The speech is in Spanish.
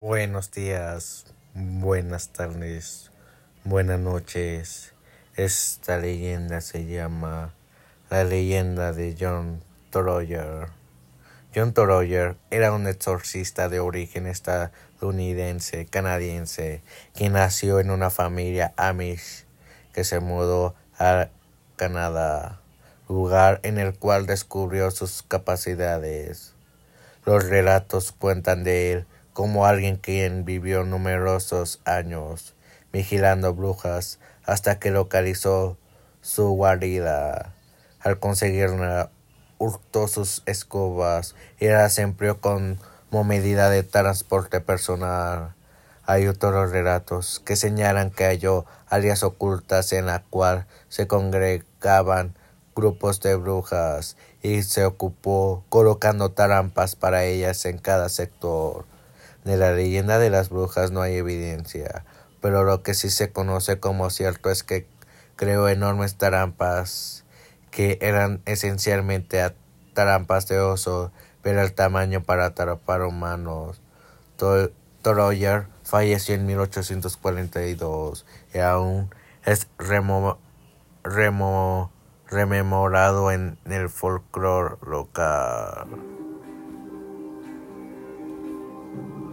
Buenos días, buenas tardes, buenas noches. Esta leyenda se llama la leyenda de John Troyer. John Troyer era un exorcista de origen estadounidense, canadiense, que nació en una familia Amish que se mudó a Canadá, lugar en el cual descubrió sus capacidades. Los relatos cuentan de él como alguien quien vivió numerosos años vigilando brujas hasta que localizó su guarida. Al conseguirla, hurtó sus escobas y las empleó como medida de transporte personal. Hay otros relatos que señalan que halló áreas ocultas en la cual se congregaban grupos de brujas y se ocupó colocando trampas para ellas en cada sector. De la leyenda de las brujas no hay evidencia, pero lo que sí se conoce como cierto es que creó enormes trampas que eran esencialmente trampas de oso, pero el tamaño para atrapar humanos. Troyer falleció en 1842 y aún es rememorado en el folclore local.